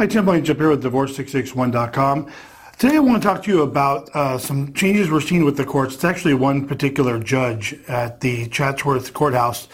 Hi, Tim Blankenship here with Divorce661.com. Today I want to talk to you about uh, some changes we're seeing with the courts. It's actually one particular judge at the Chatsworth Courthouse.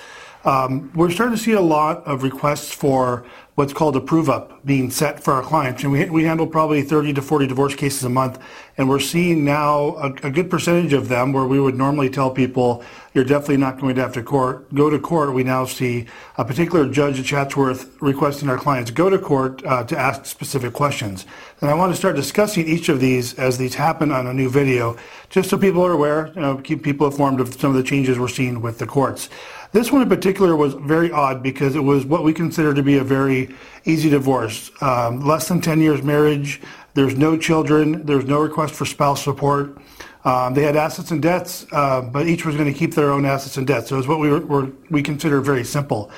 Um, we're starting to see a lot of requests for what's called a prove up being set for our clients. And we, we handle probably 30 to 40 divorce cases a month. And we're seeing now a, a, good percentage of them where we would normally tell people, you're definitely not going to have to court, go to court. We now see a particular judge at Chatsworth requesting our clients go to court uh, to ask specific questions. And I want to start discussing each of these as these happen on a new video, just so people are aware, you know, keep people informed of some of the changes we're seeing with the courts. This one in particular was very odd because it was what we consider to be a very easy divorce. Um, less than 10 years marriage, there's no children, there's no request for spouse support. Um, they had assets and debts, uh, but each was going to keep their own assets and debts. So it was what we were, were, we consider very simple.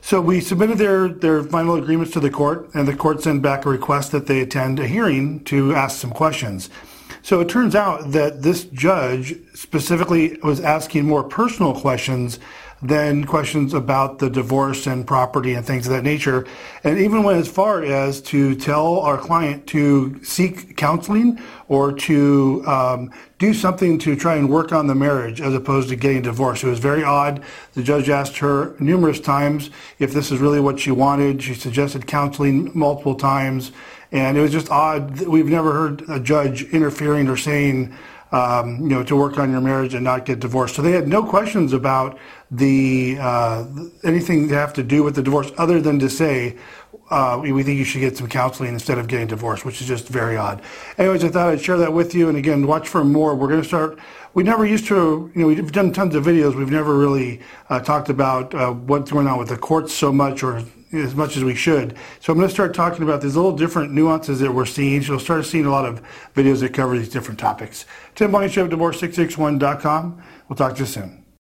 So we submitted their, their final agreements to the court, and the court sent back a request that they attend a hearing to ask some questions. So it turns out that this judge specifically was asking more personal questions than questions about the divorce and property and things of that nature. And even went as far as to tell our client to seek counseling or to um, do something to try and work on the marriage as opposed to getting divorced. It was very odd. The judge asked her numerous times if this is really what she wanted. She suggested counseling multiple times. And it was just odd. We've never heard a judge interfering or saying, um, you know, to work on your marriage and not get divorced. So they had no questions about the uh, anything to have to do with the divorce, other than to say uh, we, we, think you should get some counseling instead of getting divorced, which is just very odd. Anyways, I thought I'd share that with you. And again, watch for more. We're going to start. We never used to, you know, we've done tons of videos. We've never really uh, talked about uh, what's going on with the courts so much, or as much as we should. So I'm going to start talking about these little different nuances that we're seeing. So you'll start seeing a lot of videos that cover these different topics. Tim Blankenship, Divorce661.com. We'll talk to you soon.